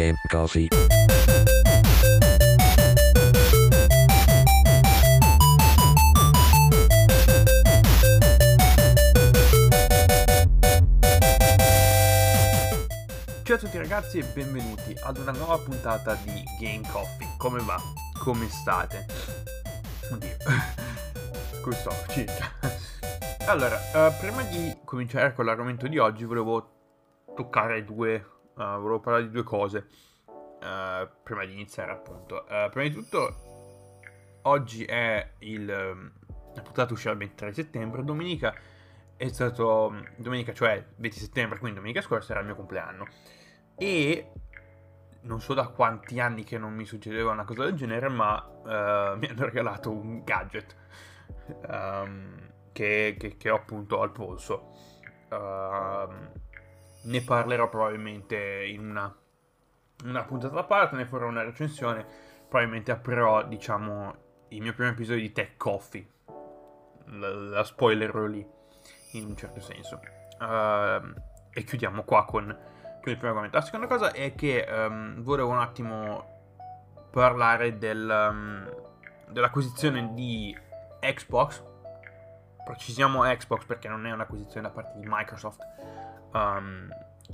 Game Coffee. Ciao a tutti ragazzi e benvenuti ad una nuova puntata di Game Coffee. Come va? Come state? Oddio. Questo circa. Allora, eh, prima di cominciare con l'argomento di oggi volevo toccare due... eh, volevo parlare di due cose. eh, prima di iniziare appunto. Eh, prima di tutto, oggi è il... ehm, La puntata uscirà il 23 settembre, domenica è stato... Domenica, cioè 20 settembre, quindi domenica scorsa era il mio compleanno. E non so da quanti anni che non mi succedeva una cosa del genere, ma eh, mi hanno regalato un gadget ehm, che, che- che ho appunto al polso. Ehm, ne parlerò probabilmente in una, una puntata a parte, ne farò una recensione. Probabilmente aprirò, diciamo, il mio primo episodio di Tech Coffee. La, la spoilerò lì, in un certo senso. Ehm, e chiudiamo qua con con il primo argomento. La seconda cosa è che ehm, volevo un attimo parlare del, ehm, dell'acquisizione di Xbox. Precisiamo Xbox perché non è un'acquisizione da parte di Microsoft. Ehm,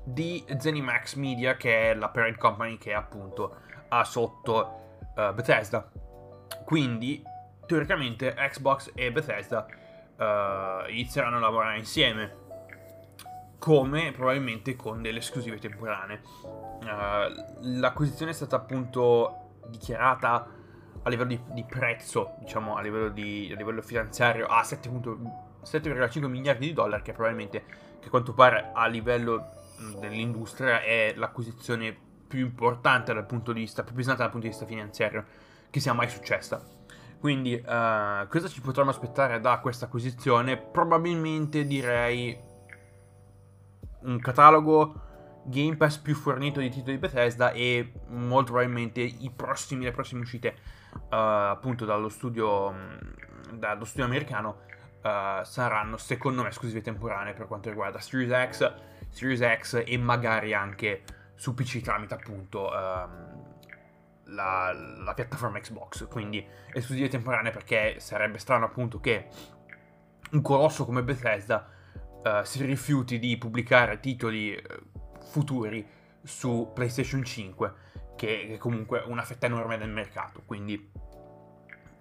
di ZeniMax Media, che è la parent company che appunto ha sotto eh, Bethesda. Quindi, teoricamente, Xbox e Bethesda eh, inizieranno a lavorare insieme come probabilmente con delle esclusive temporanee. Uh, l'acquisizione è stata appunto dichiarata a livello di, di prezzo, diciamo a livello, di, a livello finanziario, a 7,5 miliardi di dollari, che probabilmente, che a quanto pare a livello mh, dell'industria è l'acquisizione più importante dal punto di vista, più pesante dal punto di vista finanziario che sia mai successa. Quindi, uh, cosa ci potremmo aspettare da questa acquisizione? Probabilmente direi un catalogo Game Pass più fornito di titoli Bethesda e molto probabilmente prossimi, le prossime uscite uh, appunto dallo studio, mh, dallo studio americano uh, saranno secondo me esclusive temporanee per quanto riguarda Series X, Series X e magari anche su PC tramite appunto ehm, la, la piattaforma Xbox quindi esclusive temporanee perché sarebbe strano appunto che un colosso come Bethesda Uh, si rifiuti di pubblicare titoli uh, futuri su PlayStation 5, che è comunque una fetta enorme del mercato. Quindi,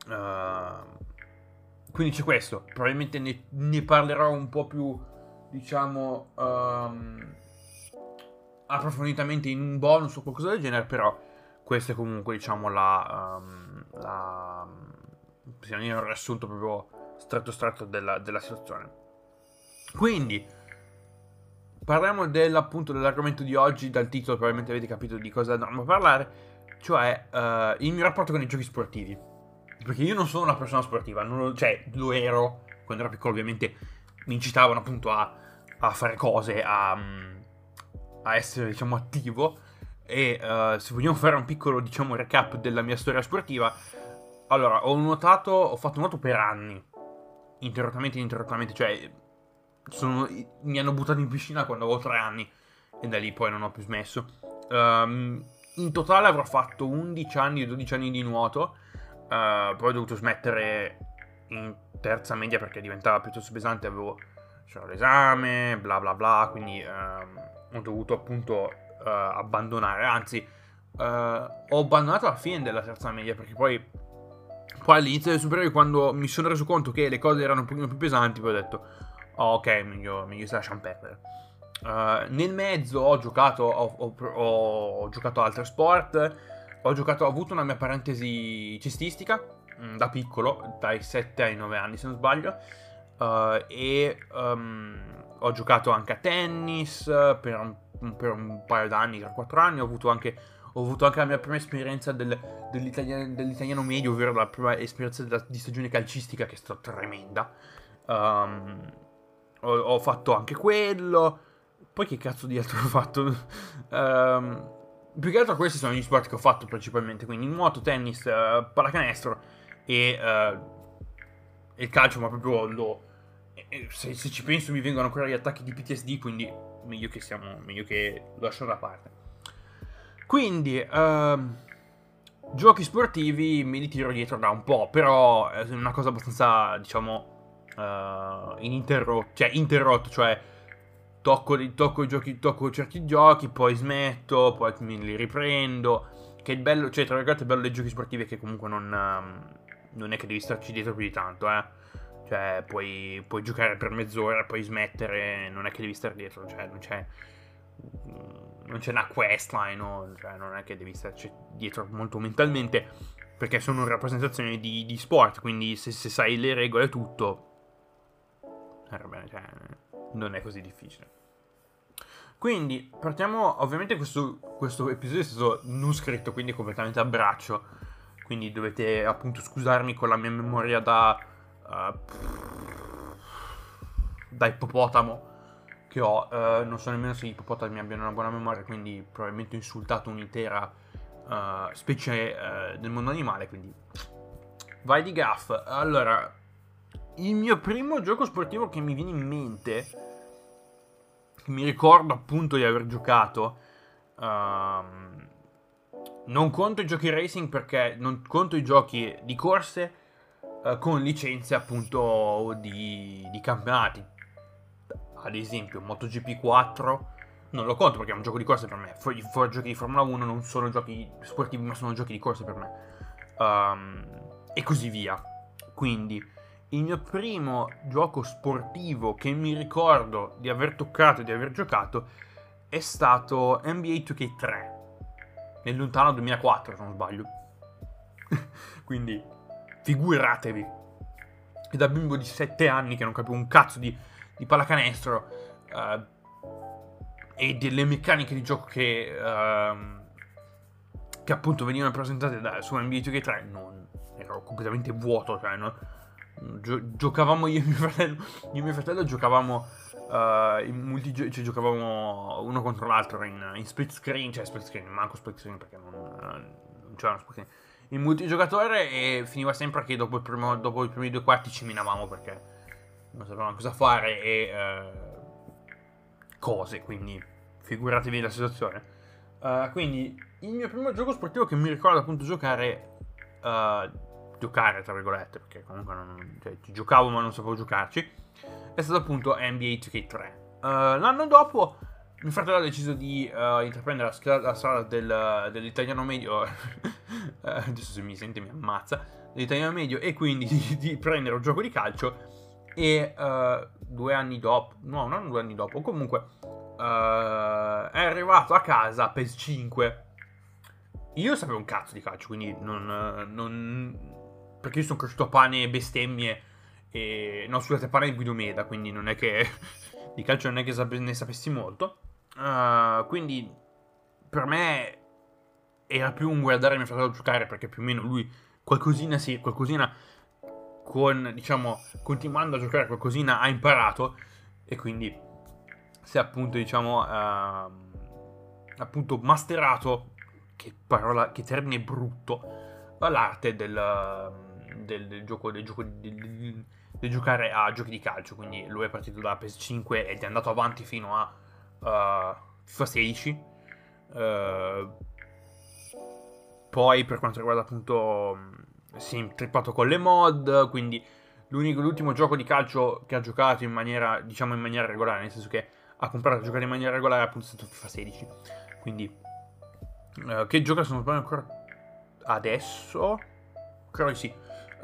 uh, quindi c'è questo. Probabilmente ne, ne, parlerò un po' più, diciamo, um, approfonditamente in un bonus o qualcosa del genere, però questa è comunque, diciamo, la... Um, la possiamo dire un riassunto proprio stretto stretto della, della situazione. Quindi, parliamo dell'appunto dell'argomento di oggi, dal titolo probabilmente avete capito di cosa andremo a parlare, cioè uh, il mio rapporto con i giochi sportivi. Perché io non sono una persona sportiva, lo, cioè lo ero, quando ero piccolo ovviamente mi incitavano appunto a, a fare cose, a, a, essere diciamo attivo. E uh, se vogliamo fare un piccolo diciamo recap della mia storia sportiva, allora ho nuotato, ho fatto nuoto per anni, interrottamente, ininterrottamente, cioè sono, mi hanno buttato in piscina quando avevo 3 anni e da lì poi non ho più smesso. Um, in totale avrò fatto 11 anni o 12 anni di nuoto, uh, poi ho dovuto smettere in terza media perché diventava piuttosto pesante, avevo c'era l'esame, bla bla bla, quindi um, ho dovuto appunto uh, abbandonare, anzi uh, ho abbandonato alla fine della terza media perché poi poi all'inizio del superiore quando mi sono reso conto che le cose erano un pochino più pesanti, poi ho detto oh, ok, meglio, meglio se lasciamo perdere. Uh, nel mezzo ho giocato, ho, ho, ho giocato altri sport, ho, giocato, ho avuto una mia parentesi cestistica mm, da piccolo, dai 7 ai 9 anni se non sbaglio, uh, e um, ho giocato anche a tennis per un, per un paio d'anni, tra 4 anni, ho avuto anche ho avuto anche la mia prima esperienza del, dell'italiano, dell'italiano, medio, ovvero la prima esperienza della, di stagione calcistica che è stata tremenda. Um, ho, ho, fatto anche quello. Poi che cazzo di altro ho fatto? um, più che altro questi sono gli sport che ho fatto principalmente, quindi nuoto, tennis, uh, pallacanestro e uh, il calcio, ma proprio lo... Se, se, ci penso mi vengono ancora gli attacchi di PTSD, quindi meglio che siamo, meglio che lo lascio da parte. Quindi, uh, giochi sportivi mi ritiro dietro da un po', però è una cosa abbastanza, diciamo, uh, ininterrotto, cioè interrotto, cioè tocco, tocco i giochi, tocco certi giochi, poi smetto, poi li riprendo. Che il bello, cioè, tra virgolette, il bello dei giochi sportivi è che comunque non, um, non è che devi starci dietro più di tanto, eh. Cioè, puoi, puoi giocare per mezz'ora, poi smettere, non è che devi stare dietro, cioè, non c'è non c'è una questline, no? cioè non è che devi starci dietro molto mentalmente, perché sono rappresentazioni di, di sport, quindi se, se, sai le regole e tutto, cioè, non è così difficile. Quindi partiamo, ovviamente questo, questo, episodio è stato non scritto, quindi completamente a braccio, quindi dovete appunto scusarmi con la mia memoria da... Uh, da ippopotamo che ho. Uh, non so nemmeno se i ippopotami abbiano una buona memoria, quindi probabilmente ho insultato un'intera uh, specie del mondo animale, quindi vai di gaff. Allora, il mio primo gioco sportivo che mi viene in mente, che mi ricordo appunto di aver giocato, um, non conto i giochi racing perché non conto i giochi di corse con licenze appunto di, di campionati ad esempio MotoGP 4 non lo conto perché è un gioco di corsa per me. I giochi di Formula 1 non sono giochi sportivi, ma sono giochi di corsa per me. Um, e così via. Quindi, il mio primo gioco sportivo che mi ricordo di aver toccato e di aver giocato è stato NBA 2K3. Nel lontano 2004, se non sbaglio. Quindi, figuratevi. E da bimbo di 7 anni che non capivo un cazzo di di pallacanestro uh, e delle meccaniche di gioco che, uh, che appunto venivano presentate da, su NBA 2K3 non ero completamente vuoto cioè no? Gio- giocavamo io e mio fratello io e mio fratello giocavamo uh, in multigioco cioè giocavamo uno contro l'altro in, in, split screen cioè split screen manco split screen perché non, non c'era split screen in multigiocatore e finiva sempre che dopo, primo, dopo i primi due quarti ci minavamo perché non sapevano cosa fare e eh, cose, quindi figuratevi la situazione. Uh, quindi il mio primo gioco sportivo che mi ricordo appunto giocare, uh, giocare tra virgolette, perché comunque non, cioè, ci giocavo ma non sapevo giocarci, è stato appunto NBA 2K3. Uh, l'anno dopo mio fratello ha deciso di intraprendere la, la strada del, dell'italiano medio, adesso se mi sente mi ammazza, dell'italiano medio e quindi di, di prendere un gioco di calcio e uh, due anni dopo, no, non due anni dopo, comunque uh, è arrivato a casa PES 5. Io sapevo un cazzo di calcio, quindi non, non perché io sono cresciuto a pane e bestemmie e no, scusate, pane di Guido Meda, quindi non è che di calcio non è che ne sapessi molto. Uh, quindi per me era più un guardare mio fratello giocare perché più o meno lui qualcosina sì, qualcosina con, diciamo, continuando a giocare qualcosina ha imparato e quindi si è appunto, diciamo, uh, appunto masterato, che parola, che termine brutto, l'arte del, del, del gioco, del gioco del, del, giocare a giochi di calcio, quindi lui è partito da PS5 ed è andato avanti fino a uh, FIFA 16. Uh, poi per quanto riguarda appunto si è intrippato con le mod, quindi l'ultimo gioco di calcio che ha giocato in maniera, diciamo in maniera regolare, nel senso che ha comprato e giocato in maniera regolare è appunto stato FIFA 16. Quindi, uh, che gioca sono ancora adesso? Credo di sì.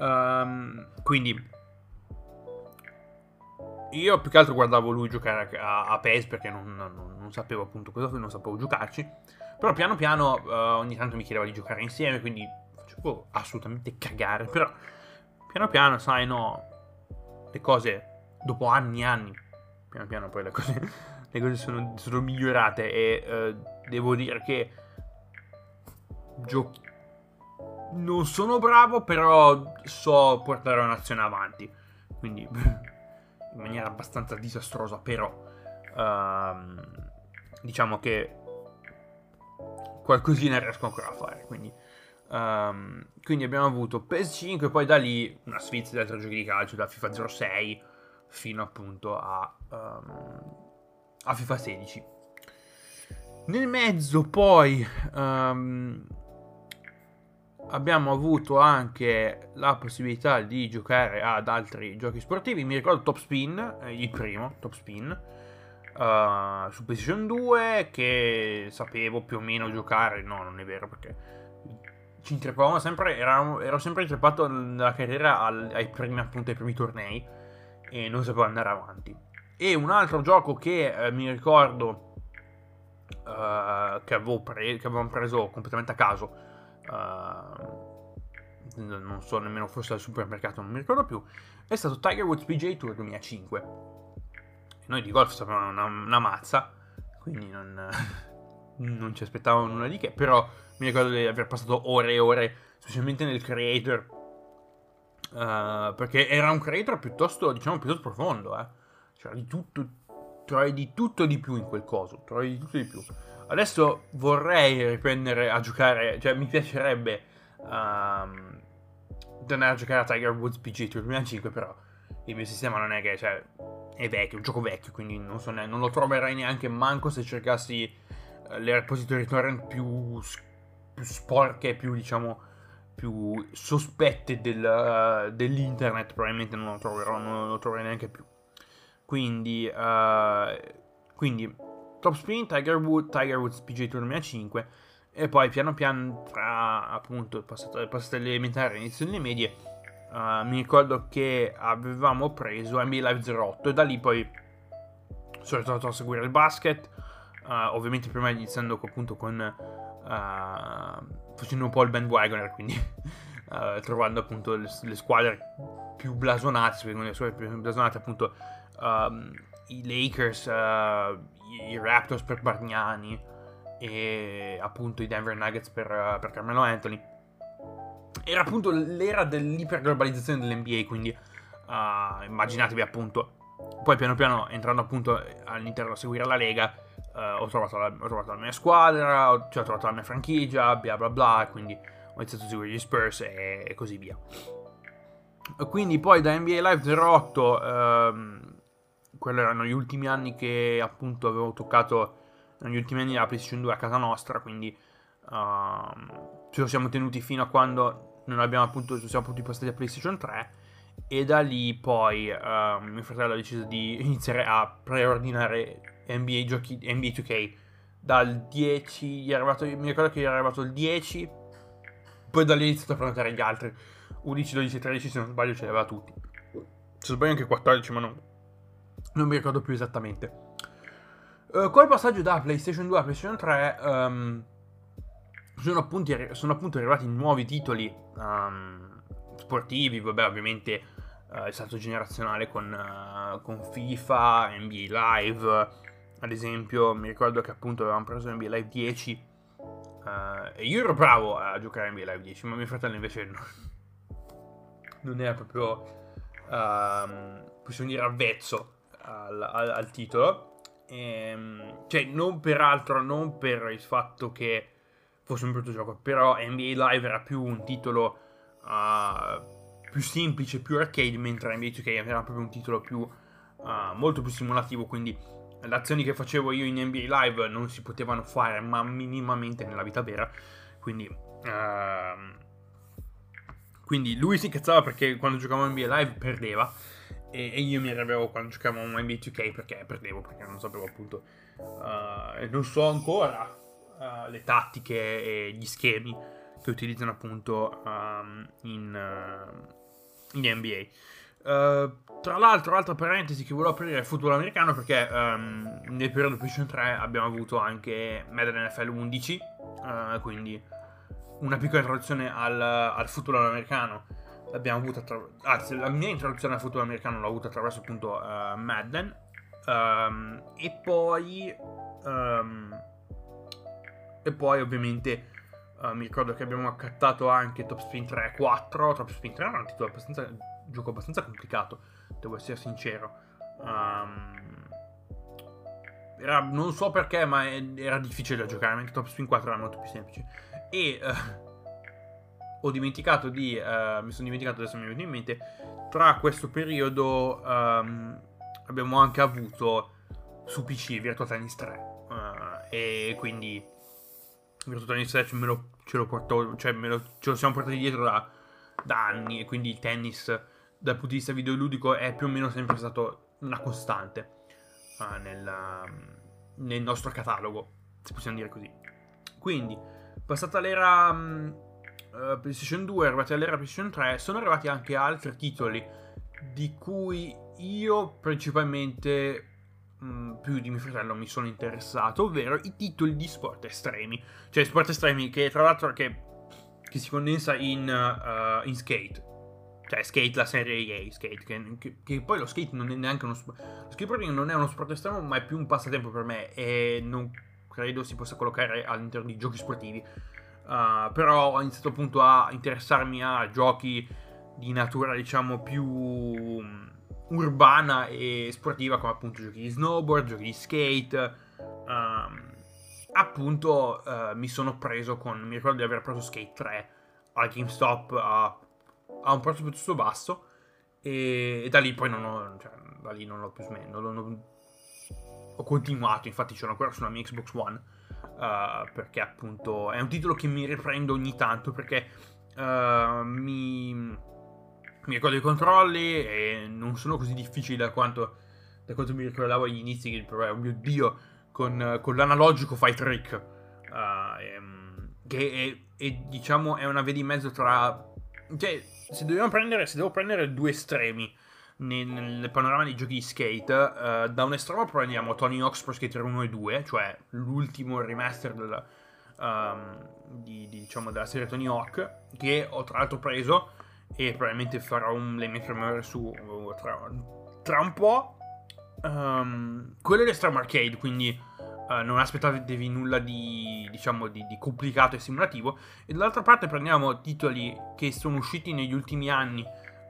Um, quindi, io più che altro guardavo lui giocare a, a PES perché non, non, non, sapevo appunto cosa non sapevo giocarci. Però piano piano uh, ogni tanto mi chiedeva di giocare insieme, quindi può assolutamente cagare, però piano piano, sai, no, le cose dopo anni e anni, piano piano poi le cose, le cose sono, sono, migliorate e eh, devo dire che giochi... Non sono bravo, però so portare una nazione avanti, quindi in maniera abbastanza disastrosa, però ehm, diciamo che qualcosina riesco ancora a fare, quindi Um, quindi abbiamo avuto PS5 poi da lì una sfizia di altri giochi di calcio, da FIFA 06 fino appunto a, um, a FIFA 16. Nel mezzo poi um, abbiamo avuto anche la possibilità di giocare ad altri giochi sportivi. Mi ricordo Top Spin, eh, il primo Top Spin, uh, su PlayStation 2 che sapevo più o meno giocare. No, non è vero perché ci intrepavamo sempre, ero, ero sempre intreppato nella carriera al, ai primi appunto ai primi tornei e non sapevo andare avanti. E un altro gioco che eh, mi ricordo uh, che, avevo pre- che avevamo preso completamente a caso, uh, non so nemmeno forse al supermercato, non mi ricordo più, è stato Tiger Woods PGA Tour 2005. noi di golf sapevamo una, una mazza, quindi non, non ci aspettavamo nulla di che, però mi ricordo di aver passato ore e ore, specialmente nel creator, uh, perché era un creator piuttosto, diciamo, piuttosto profondo, eh. C'era di tutto, trovavi di tutto di più in quel coso, trovavi di tutto di più. Adesso vorrei riprendere a giocare, cioè mi piacerebbe um, tornare a giocare a Tiger Woods PG Tour 2005, però il mio sistema non è che, cioè, è vecchio, è un gioco vecchio, quindi non, so ne- non lo troverai neanche manco se cercassi uh, le repository torrent più più sporche, più diciamo più sospette del, uh, dell'internet probabilmente non lo troverò, non lo troverò neanche più. Quindi, uh, quindi Top Spin, Tiger, Wood, Tiger Woods PG Tour 2005 e poi piano piano tra appunto passate, passate elementari e inizio delle medie uh, mi ricordo che avevamo preso NBA Live 08 e da lì poi sono ritornato a seguire il basket uh, ovviamente prima iniziando appunto con uh, facendo un po' il bandwagoner, quindi trovando appunto le, le, squadre più blasonate, le squadre più blasonate appunto um, i Lakers, i, Raptors per Bargnani e appunto i Denver Nuggets per, per Carmelo Anthony. Era appunto l'era dell'iperglobalizzazione dell'NBA, quindi immaginatevi appunto poi piano piano entrando appunto all'interno a seguire la Lega Uh, ho, trovato la, ho, trovato la, mia squadra, ho, cioè, ho, trovato la mia franchigia, bla bla bla, quindi ho iniziato a seguire gli Spurs e, e così via. Quindi poi da NBA Live 08, ehm, quelli erano gli ultimi anni che appunto avevo toccato, negli ultimi anni della PlayStation 2 a casa nostra, quindi ehm, ce lo siamo tenuti fino a quando non abbiamo appunto, ci siamo potuti passare a PlayStation 3 e da lì poi ehm, mio fratello ha deciso di iniziare a preordinare NBA, giochi, NBA 2K dal 10, gli è arrivato, mi ricordo che gli era arrivato il 10, poi da lì ha iniziato a prenotare gli altri, 11, 12, 13 se non sbaglio ce li aveva tutti, se sbaglio anche 14 ma non, non mi ricordo più esattamente. Uh, col passaggio da PlayStation 2 a PlayStation 3 um, ehm, sono, appunti, sono, appunto arrivati nuovi titoli um, sportivi, vabbè ovviamente uh, il salto generazionale con, uh, con FIFA, NBA Live, ad esempio, mi ricordo che appunto avevamo preso NBA Live 10 uh, e io ero bravo a giocare a NBA Live 10, ma mio fratello invece no, non era proprio, uh, possiamo dire, avvezzo al, al, al titolo. Ehm, cioè, non per altro, non per il fatto che fosse un brutto gioco, però NBA Live era più un titolo uh, più semplice, più arcade, mentre NBA 2K era proprio un titolo più, uh, molto più simulativo, quindi le azioni che facevo io in NBA Live non si potevano fare ma minimamente nella vita vera quindi uh, quindi lui si incazzava perché quando giocavamo in NBA Live perdeva e, e, io mi arrabbiavo quando giocavamo NBA 2K perché perdevo perché non sapevo appunto uh, non so ancora uh, le tattiche e gli schemi che utilizzano appunto um, in, uh, in NBA tra l'altro, altra parentesi che volevo aprire è il football americano perché um, nel periodo PlayStation 3 abbiamo avuto anche Madden NFL 11, uh, quindi una piccola introduzione al, al football americano l'abbiamo avuta attraverso... Anzi, la mia introduzione al football americano l'ho avuta attraverso appunto uh, Madden. Um, e poi... Um, e poi ovviamente uh, mi ricordo che abbiamo accattato anche Top Spin 3 e 4. Top Spin 3 era un titolo abbastanza gioco abbastanza complicato, devo essere sincero. Um, era, non so perché, ma era difficile da giocare, mentre Top Spin 4 era molto più semplice. E uh, ho dimenticato di... Uh, mi sono dimenticato, adesso mi venuto in mente, tra questo periodo um, abbiamo anche avuto su PC Virtua Tennis 3. Uh, e quindi Virtua Tennis Match me lo, ce lo porto, cioè me lo, ce lo siamo portati dietro da, da anni e quindi il tennis dal punto di vista videoludico è più o meno sempre stato una costante uh, nel, uh, nel, nostro catalogo, se possiamo dire così. Quindi, passata l'era um, uh, PlayStation 2, arrivati all'era PlayStation 3, sono arrivati anche altri titoli di cui io principalmente mm, più di mio fratello mi sono interessato, ovvero i titoli di sport estremi. Cioè sport estremi che tra l'altro che, che si condensa in, uh, in skate. Cioè skate la serie EA, skate, che, che, che, poi lo skate non è neanche uno sport... Lo skateboarding non è uno sport estremo, ma è più un passatempo per me e non credo si possa collocare all'interno di giochi sportivi. Uh, però ho iniziato appunto a interessarmi a giochi di natura diciamo più mm, urbana e sportiva come appunto giochi di snowboard, giochi di skate. Um, appunto uh, mi sono preso con, mi ricordo di aver preso Skate 3 al GameStop a, a un prezzo piuttosto basso e, e, da lì poi non ho, cioè, da lì non l'ho più smesso, ho continuato, infatti ce l'ho ancora sulla mia Xbox One uh, perché appunto è un titolo che mi riprendo ogni tanto perché uh, mi mi ricordo i controlli e non sono così difficili da quanto, da quanto mi ricordavo agli inizi che oh mio dio con, con l'analogico fai trick. Uh, che è, è, diciamo è una via di mezzo tra cioè se dobbiamo prendere se devo prendere due estremi nel, nel panorama dei giochi di skate uh, da un estremo prendiamo Tony Hawk's Pro Skater 1 e 2 cioè l'ultimo remaster della, um, di, di, diciamo, della serie Tony Hawk che ho tra l'altro preso e probabilmente farò un, le mie premere su tra, tra un po'. Um, quello è Stram Arcade, quindi uh, non aspettatevi nulla di, diciamo, di, di, complicato e simulativo. E dall'altra parte prendiamo titoli che sono usciti negli ultimi anni,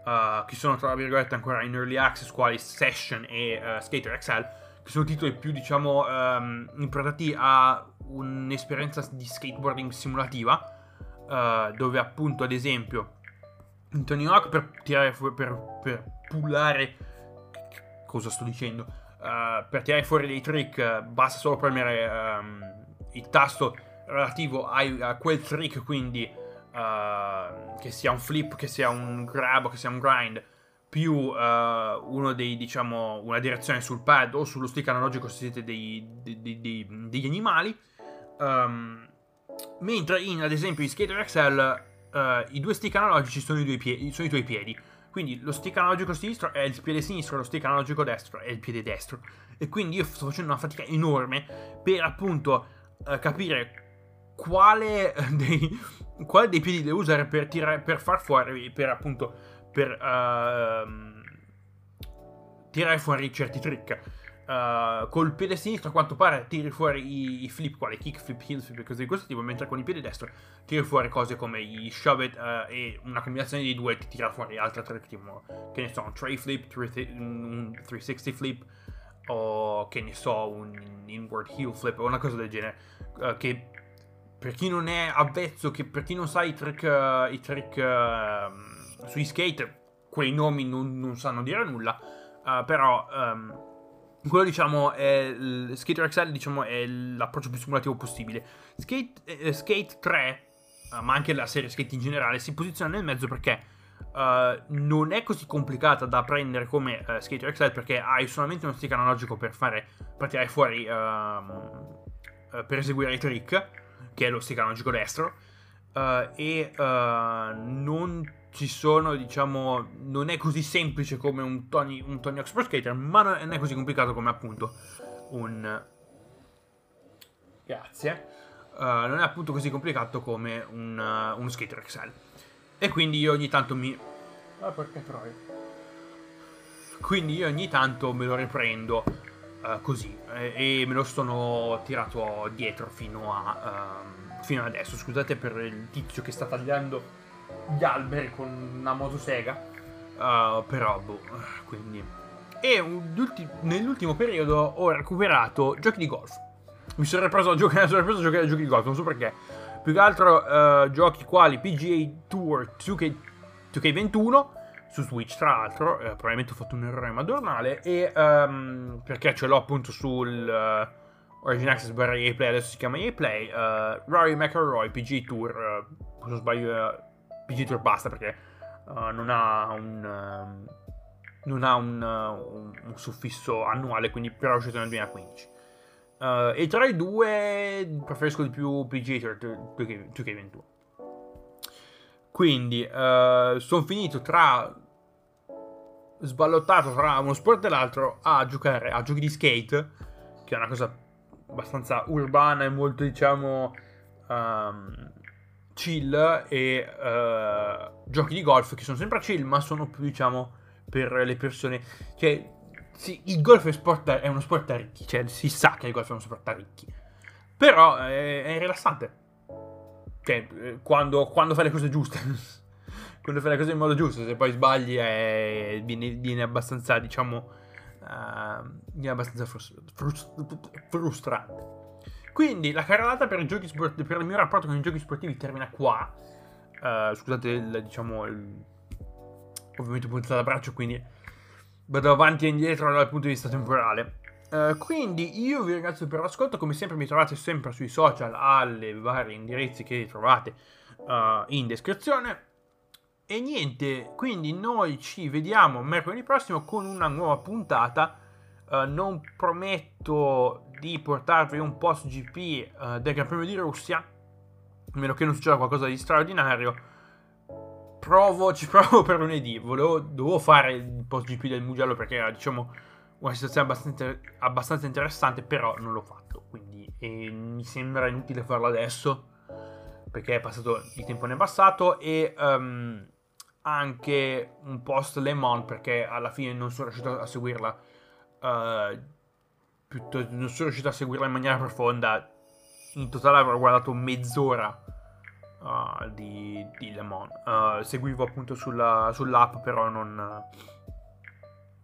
uh, che sono tra virgolette ancora in early access, quali Session e uh, Skater XL, che sono titoli più, diciamo, um, improntati a un'esperienza di skateboarding simulativa, dove appunto, ad esempio, Tony Hawk per tirare fuori, per, per pullare, cosa sto dicendo? Uh, per tirare fuori dei trick basta solo premere um, il tasto relativo a, a quel trick, quindi uh, che sia un flip, che sia un grab, che sia un grind, più uh, dei, diciamo, una direzione sul pad o sullo stick analogico se siete dei, dei, dei, degli animali. Um, mentre in, ad esempio, in Skater XL uh, i due stick analogici sono i, piedi, sono i, tuoi piedi. Quindi lo stick analogico sinistro è il piede sinistro, lo stick analogico destro è il piede destro. E quindi io sto facendo una fatica enorme per appunto uh, capire quale dei, quale dei, piedi devo usare per, tirare, per far fuori, per appunto, per uh, tirare fuori certi trick. Uh, col piede sinistro a quanto pare tiri fuori i, i flip quali kick flip, heel flip e cose di questo tipo mentre con il piede destro tiri fuori cose come i shove it uh, e una combinazione di due ti tira fuori altre trick tipo che ne so un tray flip un 360 flip o che ne so un inward heel flip o una cosa del genere uh, che per chi non è avvezzo che per chi non sa i trick, i trick ehm, sui skate quei nomi non, non sanno dire nulla. Però um, quello diciamo è il Skater XL diciamo è l'approccio più simulativo possibile. Skate, eh, Skate 3 uh, ma anche la serie Skate in generale si posiziona nel mezzo perché uh, non è così complicata da prendere come uh, Skater XL perché hai solamente uno stick analogico per fare per tirare fuori uh, per eseguire i trick che è lo stick analogico destro e non ci sono, diciamo, non è così semplice come un Tony, un Tony Hawk Pro Skater, ma non è così complicato come appunto un... Grazie. Uh, non è appunto così complicato come un, uh, uno Skater XL. E quindi io ogni tanto mi... Ah, perché troia. Quindi io ogni tanto me lo riprendo uh, così e, e, me lo sono tirato dietro fino a... Um, fino adesso. Scusate per il tizio che sta tagliando gli alberi con una motosega. Uh, però, boh, quindi... E nell'ultimo periodo ho recuperato giochi di golf. Mi sono ripreso a giocare, sono ripreso a giocare a giochi di golf, non so perché. Più che altro uh, giochi quali PGA Tour 2K, 2K21 su Switch, tra l'altro. Eh, probabilmente ho fatto un errore madornale. E um, perché ce l'ho appunto sul... Uh, Origin Access barra Play, adesso si chiama EA Play, uh, Rory McElroy, PG Tour, uh, se non sbaglio PG Tour basta perché non ha un... Um, non ha un, un, un, suffisso annuale, quindi però è uscito nel 2015. Uh, e tra i due preferisco di più PG Tour 2K21. Quindi uh, sono finito tra sballottato tra uno sport e l'altro a giocare a giochi di skate, che è una cosa abbastanza urbana e molto diciamo um, chill, e uh, giochi di golf che sono sempre chill, ma sono più diciamo per le persone. Cioè, sì, il golf è, sport, è uno sport da ricchi, cioè si sa che il golf è uno sport da ricchi, però è, è rilassante. Cioè, eh, quando, quando fai le cose giuste. quando fai le cose in modo giusto, se poi sbagli è, viene, viene, abbastanza, diciamo, uh, viene abbastanza frust- frustrante. Quindi la carrellata per, sport- per il mio rapporto con i giochi sportivi termina qua. Uh, scusate, il, diciamo, il, ovviamente puntato da braccio, quindi vado avanti e indietro dal punto di vista temporale. Uh, quindi io vi ringrazio per l'ascolto, come sempre mi trovate sempre sui social alle varie indirizzi che trovate uh, in descrizione. E niente, quindi noi ci vediamo mercoledì prossimo con una nuova puntata. Uh, non prometto di portarvi un post GP del Gran Premio di Russia, a meno che non succeda qualcosa di straordinario. Provo, ci provo per lunedì. Volevo, dovevo fare il post GP del Mugello perché era, diciamo, una situazione abbastanza, abbastanza interessante, però non l'ho fatto, quindi mi sembra inutile farlo adesso, perché è passato, il tempo ne è passato, e um, anche un post Le Mans, perché alla fine non sono riuscito a seguirla, uh, piuttosto, non sono riuscito a seguirla in maniera profonda, in totale avrò guardato mezz'ora uh, di, di, Le Mans, uh, seguivo appunto sulla, sull'app, però non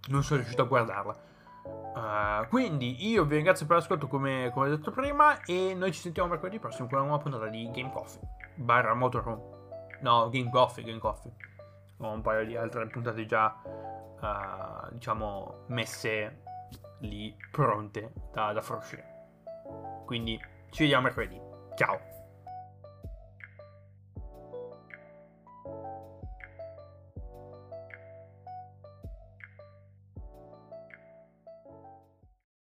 non sono riuscito a guardarla. Uh, quindi io vi ringrazio per l'ascolto come, come detto prima e noi ci sentiamo mercoledì prossimo con una nuova puntata di Game Coffee barra Motorhome. No, Game Coffee, Game Coffee. Ho un paio di altre puntate già, uh, diciamo, messe lì pronte da, da far uscire. Quindi ci vediamo mercoledì. Ciao!